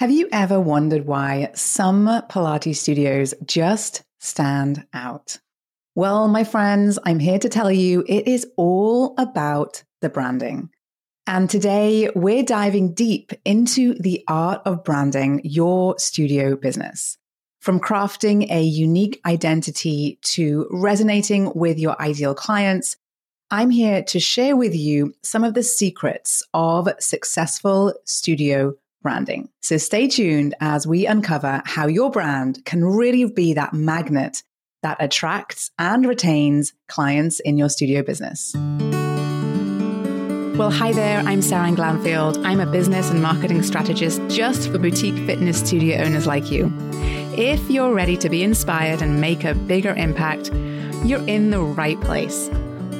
Have you ever wondered why some Pilates studios just stand out? Well, my friends, I'm here to tell you it is all about the branding. And today we're diving deep into the art of branding your studio business. From crafting a unique identity to resonating with your ideal clients, I'm here to share with you some of the secrets of successful studio branding. So stay tuned as we uncover how your brand can really be that magnet that attracts and retains clients in your studio business. Well, hi there. I'm Seran Glanfield. I'm a business and marketing strategist just for boutique fitness studio owners like you. If you're ready to be inspired and make a bigger impact, you're in the right place.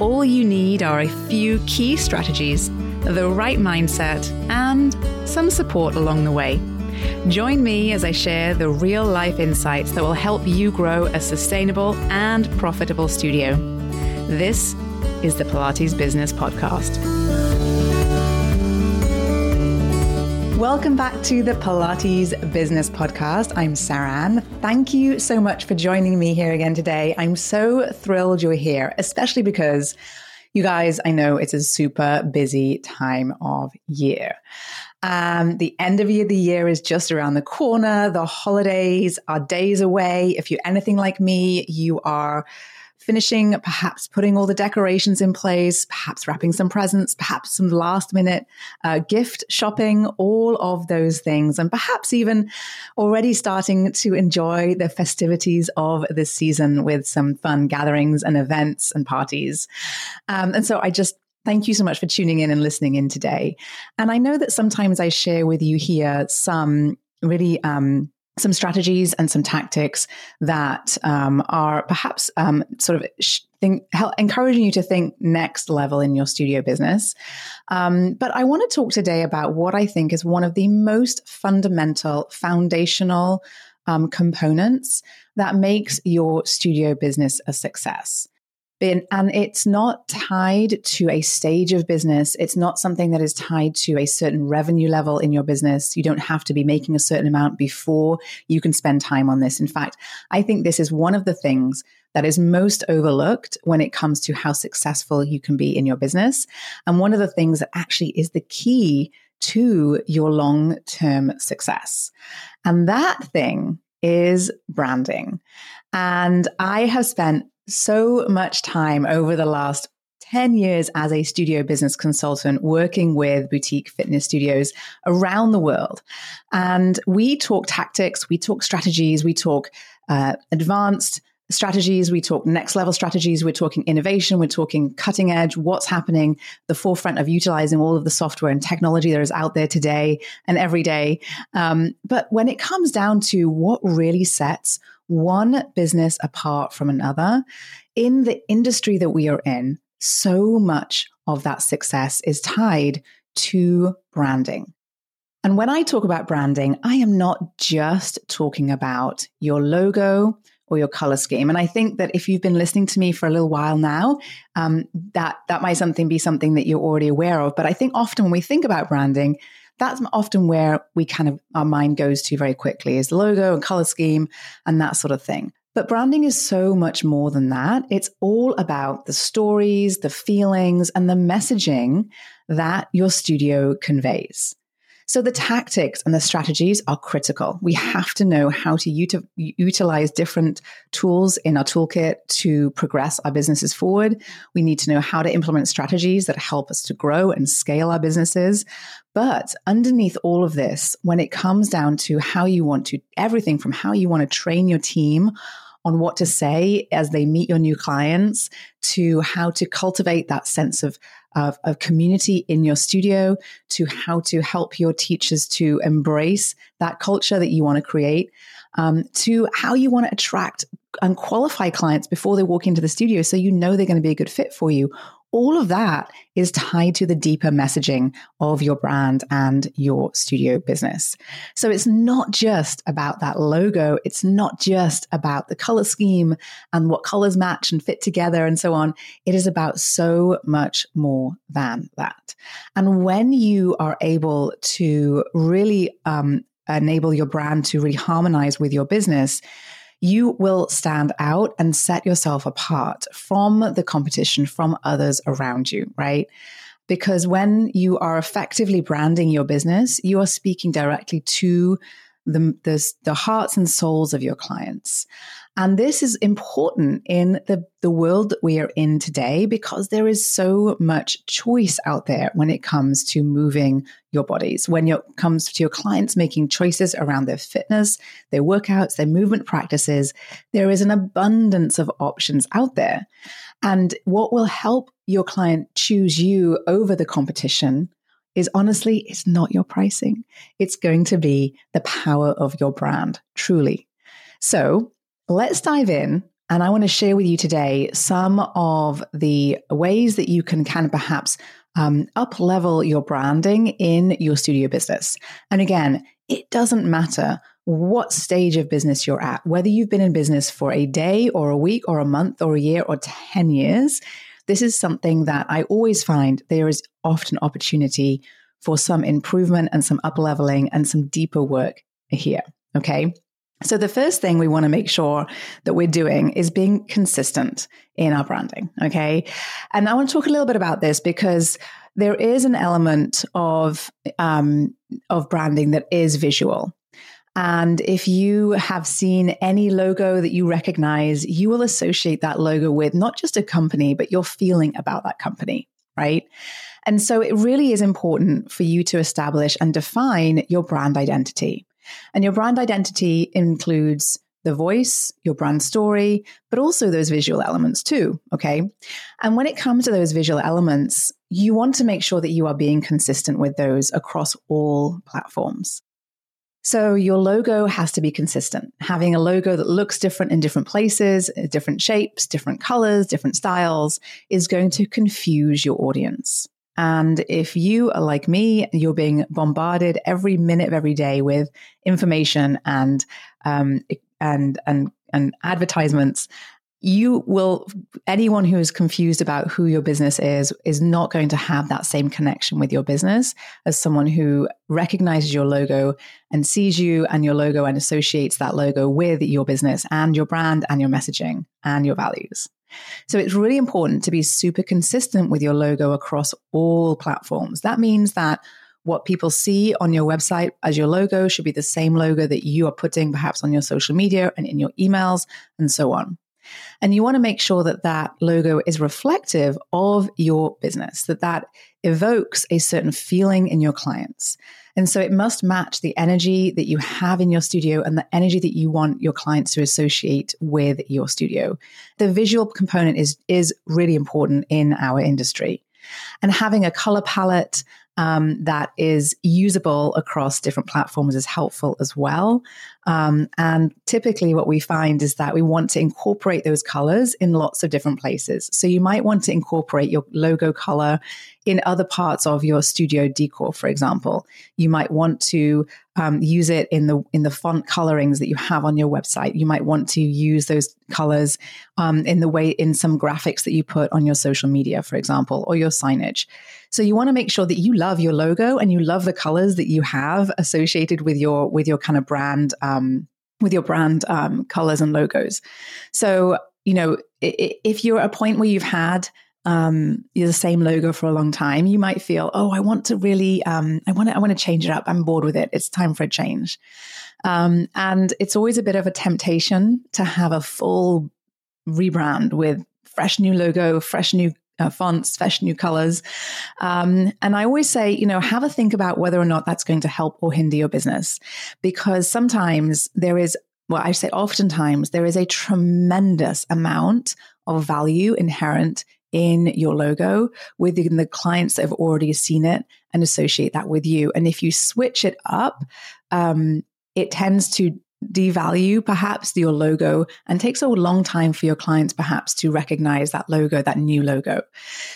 All you need are a few key strategies the right mindset, and some support along the way. Join me as I share the real life insights that will help you grow a sustainable and profitable studio. This is the Pilates Business Podcast. Welcome back to the Pilates Business Podcast. I'm Seran. Thank you so much for joining me here again today. I'm so thrilled you're here, especially because you guys, I know it's a super busy time of year. Um, the end of the year is just around the corner. The holidays are days away. If you're anything like me, you are finishing, perhaps putting all the decorations in place, perhaps wrapping some presents, perhaps some last minute uh, gift shopping, all of those things, and perhaps even already starting to enjoy the festivities of this season with some fun gatherings and events and parties. Um, and so I just Thank you so much for tuning in and listening in today. And I know that sometimes I share with you here some really um, some strategies and some tactics that um, are perhaps um, sort of sh- think, help, encouraging you to think next level in your studio business. Um, but I want to talk today about what I think is one of the most fundamental, foundational um, components that makes your studio business a success been, and it's not tied to a stage of business. It's not something that is tied to a certain revenue level in your business. You don't have to be making a certain amount before you can spend time on this. In fact, I think this is one of the things that is most overlooked when it comes to how successful you can be in your business. And one of the things that actually is the key to your long term success. And that thing is branding. And I have spent so much time over the last 10 years as a studio business consultant working with boutique fitness studios around the world. And we talk tactics, we talk strategies, we talk uh, advanced strategies, we talk next level strategies, we're talking innovation, we're talking cutting edge, what's happening, the forefront of utilizing all of the software and technology that is out there today and every day. Um, but when it comes down to what really sets one business apart from another. In the industry that we are in, so much of that success is tied to branding. And when I talk about branding, I am not just talking about your logo or your color scheme. And I think that if you've been listening to me for a little while now, um, that that might something be something that you're already aware of. But I think often when we think about branding, that's often where we kind of our mind goes to very quickly is logo and color scheme and that sort of thing. But branding is so much more than that. It's all about the stories, the feelings, and the messaging that your studio conveys. So the tactics and the strategies are critical. We have to know how to uti- utilize different tools in our toolkit to progress our businesses forward. We need to know how to implement strategies that help us to grow and scale our businesses. But underneath all of this, when it comes down to how you want to, everything from how you want to train your team on what to say as they meet your new clients to how to cultivate that sense of of, of community in your studio to how to help your teachers to embrace that culture that you want to create um, to how you want to attract and qualify clients before they walk into the studio so you know they're going to be a good fit for you all of that is tied to the deeper messaging of your brand and your studio business. So it's not just about that logo. It's not just about the color scheme and what colors match and fit together and so on. It is about so much more than that. And when you are able to really um, enable your brand to really harmonize with your business, you will stand out and set yourself apart from the competition, from others around you, right? Because when you are effectively branding your business, you are speaking directly to the, the, the hearts and souls of your clients. And this is important in the, the world that we are in today because there is so much choice out there when it comes to moving your bodies. When it comes to your clients making choices around their fitness, their workouts, their movement practices, there is an abundance of options out there. And what will help your client choose you over the competition is honestly, it's not your pricing. It's going to be the power of your brand, truly. So let's dive in. And I want to share with you today some of the ways that you can kind of perhaps um, up level your branding in your studio business. And again, it doesn't matter what stage of business you're at, whether you've been in business for a day or a week or a month or a year or 10 years, this is something that I always find there is often opportunity for some improvement and some up leveling and some deeper work here. Okay. So the first thing we want to make sure that we're doing is being consistent in our branding. Okay. And I want to talk a little bit about this because there is an element of, um, of branding that is visual. And if you have seen any logo that you recognize, you will associate that logo with not just a company, but your feeling about that company, right? And so it really is important for you to establish and define your brand identity. And your brand identity includes the voice, your brand story, but also those visual elements too. Okay. And when it comes to those visual elements, you want to make sure that you are being consistent with those across all platforms. So your logo has to be consistent. Having a logo that looks different in different places, uh, different shapes, different colors, different styles is going to confuse your audience. And if you are like me, you're being bombarded every minute of every day with information and um, and and and advertisements you will anyone who is confused about who your business is is not going to have that same connection with your business as someone who recognizes your logo and sees you and your logo and associates that logo with your business and your brand and your messaging and your values. So it's really important to be super consistent with your logo across all platforms. That means that what people see on your website as your logo should be the same logo that you are putting perhaps on your social media and in your emails and so on and you want to make sure that that logo is reflective of your business, that that evokes a certain feeling in your clients. And so it must match the energy that you have in your studio and the energy that you want your clients to associate with your studio. The visual component is, is really important in our industry. And having a color palette um, that is usable across different platforms is helpful as well. Um, and typically, what we find is that we want to incorporate those colors in lots of different places. So, you might want to incorporate your logo color in other parts of your studio decor, for example. You might want to um, use it in the in the font colorings that you have on your website. You might want to use those colors um, in the way in some graphics that you put on your social media, for example, or your signage. So you want to make sure that you love your logo and you love the colors that you have associated with your with your kind of brand um, with your brand um, colors and logos. So you know if you're at a point where you've had um, you're the same logo for a long time, you might feel, oh, I want to really, um, I want to, I want to change it up. I'm bored with it. It's time for a change. Um, and it's always a bit of a temptation to have a full rebrand with fresh new logo, fresh new uh, fonts, fresh new colors. Um, and I always say, you know, have a think about whether or not that's going to help or hinder your business, because sometimes there is well, I say oftentimes there is a tremendous amount of value inherent in your logo within the clients that have already seen it and associate that with you. And if you switch it up, um, it tends to devalue perhaps your logo and takes a long time for your clients perhaps to recognize that logo that new logo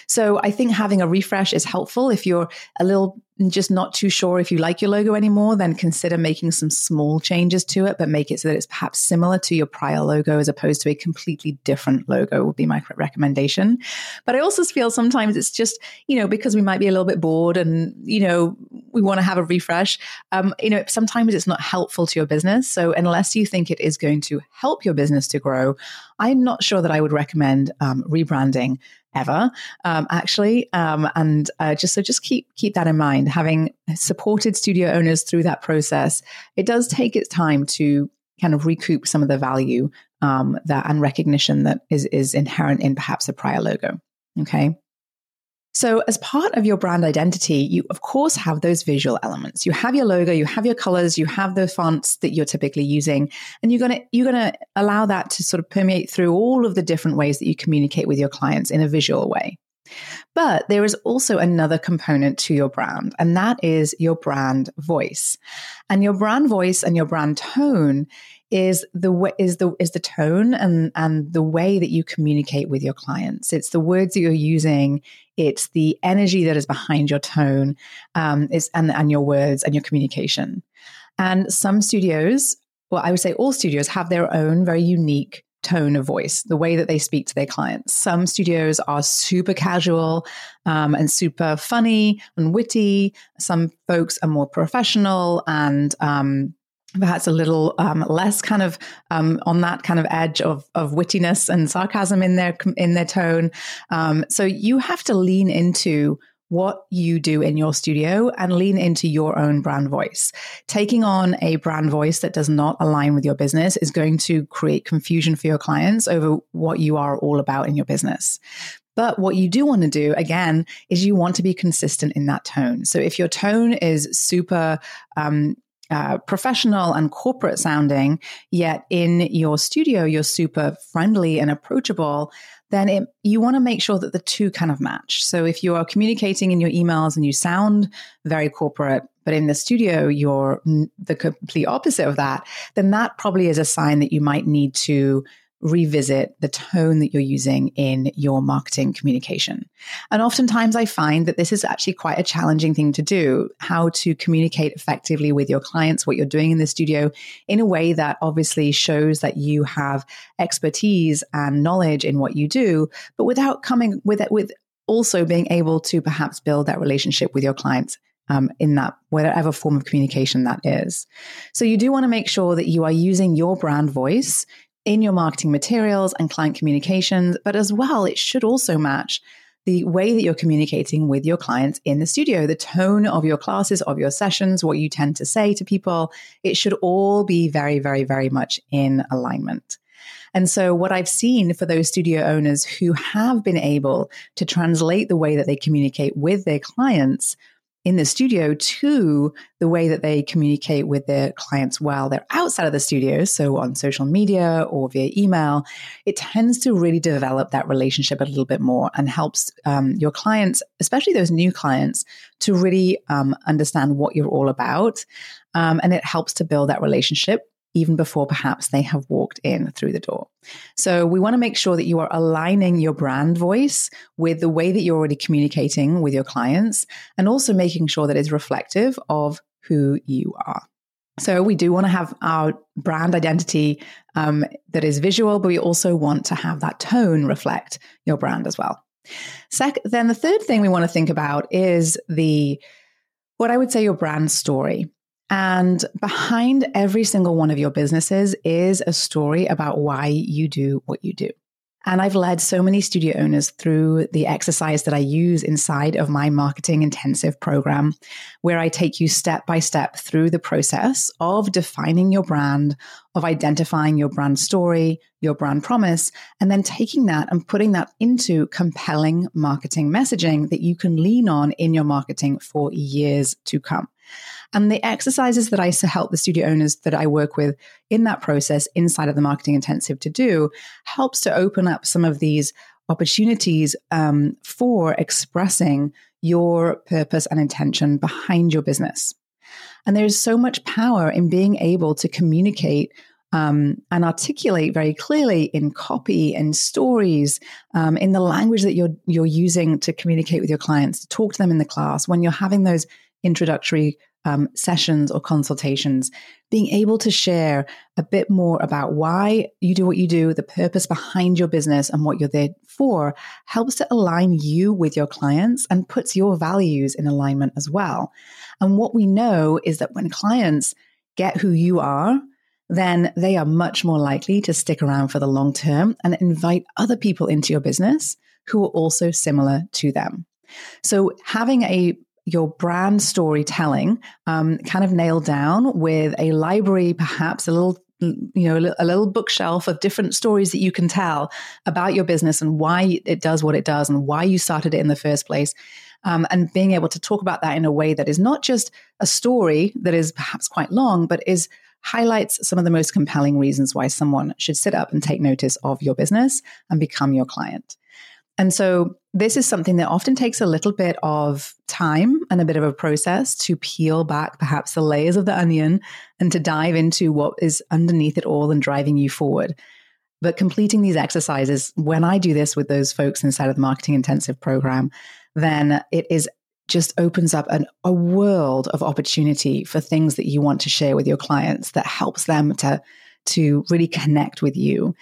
so i think having a refresh is helpful if you're a little just not too sure if you like your logo anymore, then consider making some small changes to it, but make it so that it's perhaps similar to your prior logo as opposed to a completely different logo would be my recommendation. But I also feel sometimes it's just, you know, because we might be a little bit bored and, you know, we want to have a refresh. Um, you know, sometimes it's not helpful to your business. So unless you think it is going to help your business to grow, I'm not sure that I would recommend um, rebranding ever, um, actually. Um, and uh, just so just keep keep that in mind. Having supported studio owners through that process, it does take its time to kind of recoup some of the value um, that and recognition that is is inherent in perhaps a prior logo. Okay. So, as part of your brand identity, you of course have those visual elements. You have your logo, you have your colors, you have the fonts that you're typically using, and you're gonna you're gonna allow that to sort of permeate through all of the different ways that you communicate with your clients in a visual way. But there is also another component to your brand, and that is your brand voice. And your brand voice and your brand tone is the is the is the tone and and the way that you communicate with your clients. It's the words that you're using. It's the energy that is behind your tone, um, is and and your words and your communication. And some studios, well, I would say all studios have their own very unique tone of voice, the way that they speak to their clients. Some studios are super casual um, and super funny and witty. Some folks are more professional and um, perhaps a little um, less kind of um, on that kind of edge of, of wittiness and sarcasm in their in their tone. Um, so you have to lean into what you do in your studio and lean into your own brand voice. Taking on a brand voice that does not align with your business is going to create confusion for your clients over what you are all about in your business. But what you do want to do, again, is you want to be consistent in that tone. So if your tone is super um, uh, professional and corporate sounding, yet in your studio you're super friendly and approachable, then it, you want to make sure that the two kind of match. So if you are communicating in your emails and you sound very corporate, but in the studio you're the complete opposite of that, then that probably is a sign that you might need to revisit the tone that you're using in your marketing communication. And oftentimes I find that this is actually quite a challenging thing to do how to communicate effectively with your clients, what you're doing in the studio in a way that obviously shows that you have expertise and knowledge in what you do, but without coming with it, with also being able to perhaps build that relationship with your clients um, in that whatever form of communication that is. So you do want to make sure that you are using your brand voice in your marketing materials and client communications, but as well, it should also match the way that you're communicating with your clients in the studio, the tone of your classes, of your sessions, what you tend to say to people. It should all be very, very, very much in alignment. And so, what I've seen for those studio owners who have been able to translate the way that they communicate with their clients in the studio to the way that they communicate with their clients while they're outside of the studio, so on social media or via email, it tends to really develop that relationship a little bit more and helps um, your clients, especially those new clients, to really um, understand what you're all about. Um, and it helps to build that relationship even before perhaps they have walked in through the door. So we want to make sure that you are aligning your brand voice with the way that you're already communicating with your clients and also making sure that it's reflective of who you are. So we do want to have our brand identity um, that is visual, but we also want to have that tone reflect your brand as well. Sec- then the third thing we want to think about is the what I would say your brand story. And behind every single one of your businesses is a story about why you do what you do. And I've led so many studio owners through the exercise that I use inside of my marketing intensive program, where I take you step by step through the process of defining your brand, of identifying your brand story, your brand promise, and then taking that and putting that into compelling marketing messaging that you can lean on in your marketing for years to come. And the exercises that I help the studio owners that I work with in that process inside of the marketing intensive to do helps to open up some of these opportunities um, for expressing your purpose and intention behind your business. And there's so much power in being able to communicate um, and articulate very clearly in copy and stories, um, in the language that you're you're using to communicate with your clients, to talk to them in the class when you're having those introductory um, sessions or consultations, being able to share a bit more about why you do what you do, the purpose behind your business, and what you're there for helps to align you with your clients and puts your values in alignment as well. And what we know is that when clients get who you are, then they are much more likely to stick around for the long term and invite other people into your business who are also similar to them. So having a your brand storytelling um, kind of nailed down with a library, perhaps a little you know a little bookshelf of different stories that you can tell about your business and why it does what it does and why you started it in the first place. Um, and being able to talk about that in a way that is not just a story that is perhaps quite long but is highlights some of the most compelling reasons why someone should sit up and take notice of your business and become your client. And so this is something that often takes a little bit of time and a bit of a process to peel back perhaps the layers of the onion and to dive into what is underneath it all and driving you forward. But completing these exercises, when I do this with those folks inside of the marketing intensive program, then it is just opens up an, a world of opportunity for things that you want to share with your clients that helps them to to really connect with you.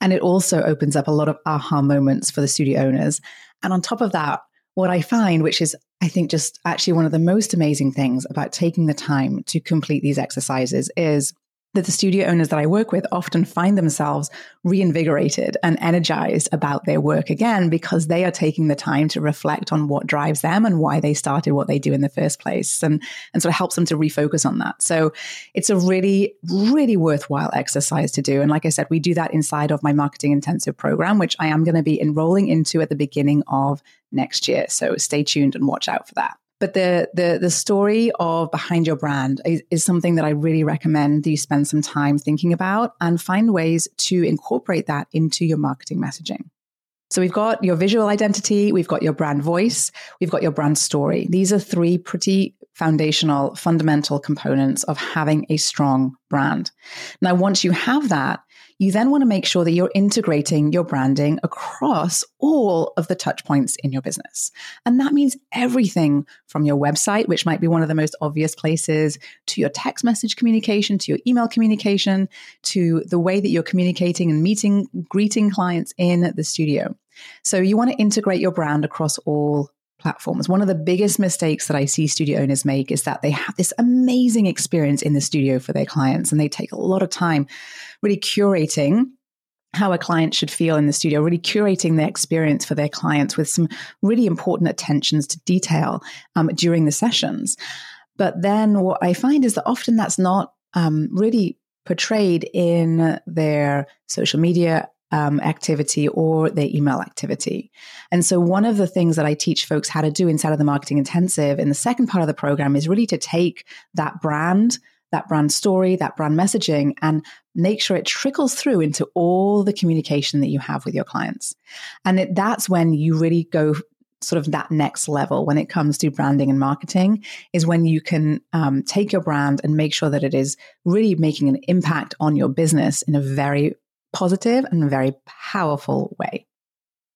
And it also opens up a lot of aha moments for the studio owners. And on top of that, what I find, which is, I think, just actually one of the most amazing things about taking the time to complete these exercises is that the studio owners that I work with often find themselves reinvigorated and energized about their work again because they are taking the time to reflect on what drives them and why they started what they do in the first place and, and sort of helps them to refocus on that. So it's a really, really worthwhile exercise to do. And like I said, we do that inside of my marketing intensive program, which I am going to be enrolling into at the beginning of next year. So stay tuned and watch out for that. But the the the story of behind your brand is, is, something that I really recommend that you spend some time thinking about and find ways to incorporate that into your marketing messaging. So we've got your visual identity, we've got your brand voice, we've got your brand story. These are three pretty foundational, fundamental components of having a strong brand. Now, once you have that, you then want to make sure that you're integrating your branding across all of the touch points in your business. And that means everything from your website, which might be one of the most obvious places, to your text message communication, to your email communication, to the way that you're communicating and meeting, greeting clients in the studio. So you want to integrate your brand across all platforms. One of the biggest mistakes that I see studio owners make is that they have this amazing experience in the studio for their clients and they take a lot of time really curating how a client should feel in the studio, really curating the experience for their clients with some really important attentions to detail um, during the sessions. But then what I find is that often that's not um, really portrayed in their social media um, activity or their email activity. And so, one of the things that I teach folks how to do inside of the marketing intensive in the second part of the program is really to take that brand, that brand story, that brand messaging, and make sure it trickles through into all the communication that you have with your clients. And it, that's when you really go sort of that next level when it comes to branding and marketing is when you can um, take your brand and make sure that it is really making an impact on your business in a very positive and very powerful way.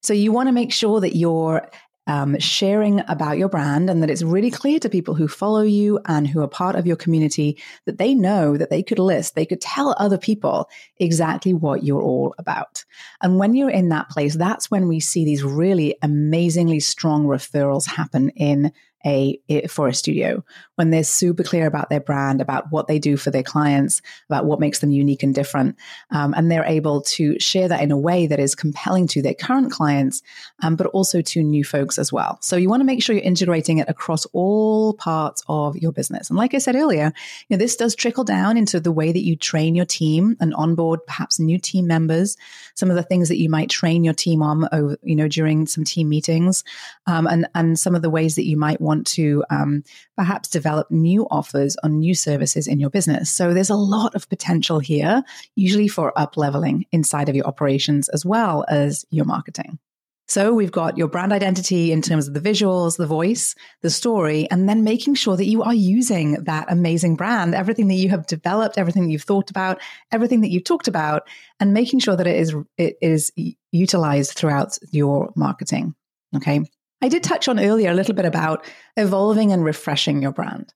So you want to make sure that you're um, sharing about your brand and that it's really clear to people who follow you and who are part of your community that they know that they could list, they could tell other people exactly what you're all about. And when you're in that place, that's when we see these really amazingly strong referrals happen in a for a studio when they're super clear about their brand, about what they do for their clients, about what makes them unique and different, um, and they're able to share that in a way that is compelling to their current clients, um, but also to new folks as well. So you want to make sure you're integrating it across all parts of your business. And like I said earlier, you know, this does trickle down into the way that you train your team and onboard perhaps new team members. Some of the things that you might train your team on, over, you know, during some team meetings, um, and and some of the ways that you might want want to um, perhaps develop new offers on new services in your business. So there's a lot of potential here, usually for up leveling inside of your operations as well as your marketing. So we've got your brand identity in terms of the visuals, the voice, the story, and then making sure that you are using that amazing brand, everything that you have developed, everything you've thought about, everything that you've talked about, and making sure that it is it is utilized throughout your marketing. Okay. I did touch on earlier a little bit about evolving and refreshing your brand.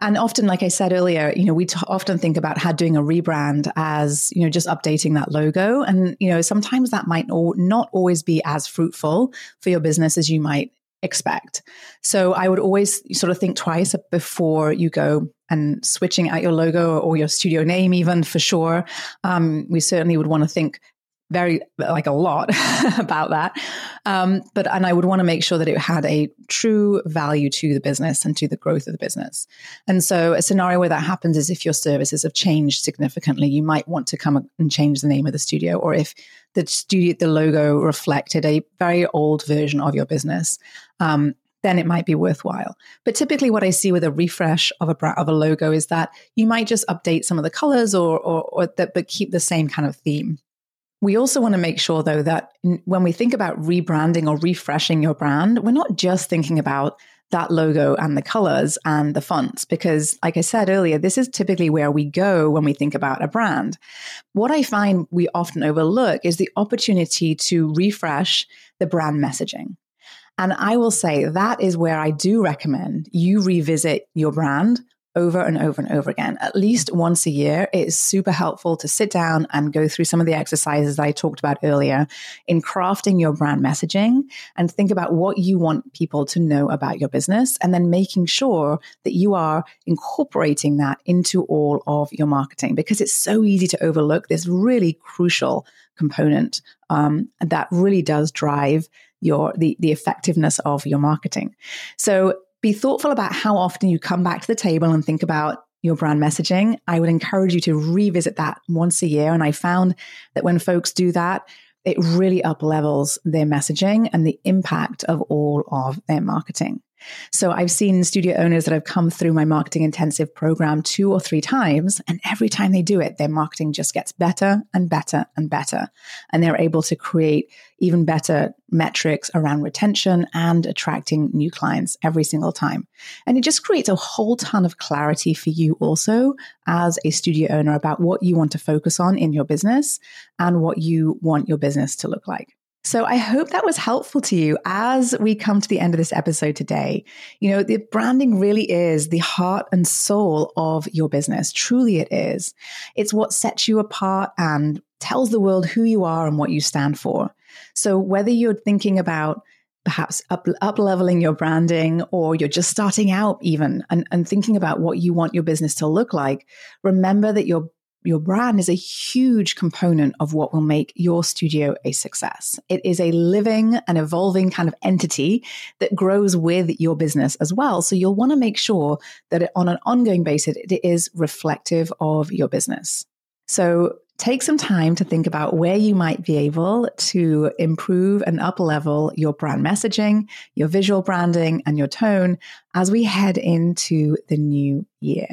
And often, like I said earlier, you know, we t- often think about how doing a rebrand as, you know, just updating that logo. And, you know, sometimes that might not always be as fruitful for your business as you might expect. So I would always sort of think twice before you go and switching out your logo or your studio name, even for sure. Um, we certainly would want to think very like a lot about that um, but and i would want to make sure that it had a true value to the business and to the growth of the business and so a scenario where that happens is if your services have changed significantly you might want to come and change the name of the studio or if the studio the logo reflected a very old version of your business um, then it might be worthwhile. But typically, what I see with a refresh of a of a logo is that you might just update some of the colors, or or, or that, but keep the same kind of theme. We also want to make sure, though, that when we think about rebranding or refreshing your brand, we're not just thinking about that logo and the colors and the fonts, because, like I said earlier, this is typically where we go when we think about a brand. What I find we often overlook is the opportunity to refresh the brand messaging. And I will say that is where I do recommend you revisit your brand over and over and over again, at least once a year. It is super helpful to sit down and go through some of the exercises I talked about earlier in crafting your brand messaging and think about what you want people to know about your business and then making sure that you are incorporating that into all of your marketing because it's so easy to overlook this really crucial component um, that really does drive your the the effectiveness of your marketing. So be thoughtful about how often you come back to the table and think about your brand messaging. I would encourage you to revisit that once a year. And I found that when folks do that, it really up levels their messaging and the impact of all of their marketing. So I've seen studio owners that have come through my marketing intensive program two or three times, and every time they do it, their marketing just gets better and better and better. And they're able to create even better metrics around retention and attracting new clients every single time. And it just creates a whole ton of clarity for you also as a studio owner about what you want to focus on in your business and what you want your business to look like. So I hope that was helpful to you as we come to the end of this episode today. You know, the branding really is the heart and soul of your business. Truly it is. It's what sets you apart and tells the world who you are and what you stand for. So whether you're thinking about perhaps up, up leveling your branding or you're just starting out even and, and thinking about what you want your business to look like, remember that your your brand is a huge component of what will make your studio a success. It is a living and evolving kind of entity that grows with your business as well. So you'll want to make sure that on an ongoing basis, it is reflective of your business. So take some time to think about where you might be able to improve and up level your brand messaging, your visual branding, and your tone as we head into the new year.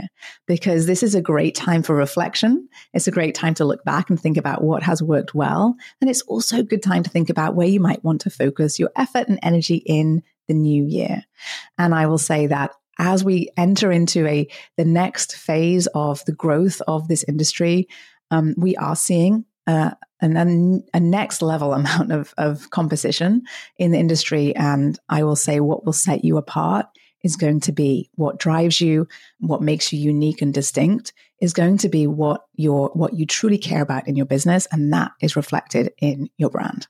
Because this is a great time for reflection. It's a great time to look back and think about what has worked well. And it's also a good time to think about where you might want to focus your effort and energy in the new year. And I will say that as we enter into a the next phase of the growth of this industry, um, we are seeing uh, an, a next level amount of, of composition in the industry. And I will say what will set you apart is going to be what drives you, what makes you unique and distinct is going to be what what you truly care about in your business and that is reflected in your brand.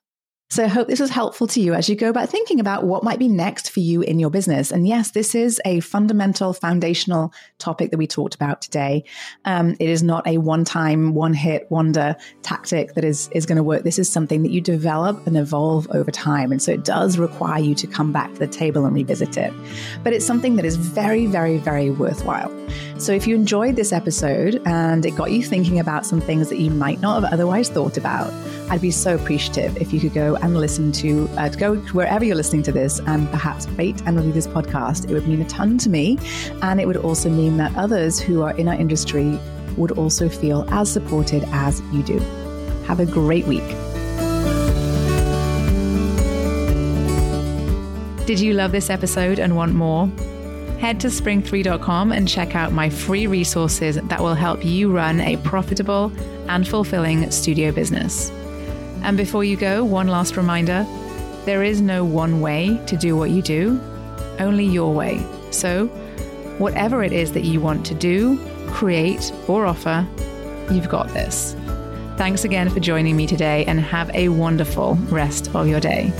So I hope this was helpful to you as you go about thinking about what might be next for you in your business. And yes, this is a fundamental, foundational topic that we talked about today. Um, it is not a one-time, one-hit wonder tactic that is is going to work. This is something that you develop and evolve over time, and so it does require you to come back to the table and revisit it. But it's something that is very, very, very worthwhile. So if you enjoyed this episode and it got you thinking about some things that you might not have otherwise thought about, I'd be so appreciative if you could go and listen to, uh, go wherever you're listening to this and perhaps rate and review this podcast. It would mean a ton to me. And it would also mean that others who are in our industry would also feel as supported as you do. Have a great week. Did you love this episode and want more? Head to spring3.com and check out my free resources that will help you run a profitable and fulfilling studio business. And before you go, one last reminder There is no one way to do what you do, only your way. So, whatever it is that you want to do, create, or offer, you've got this. Thanks again for joining me today and have a wonderful rest of your day.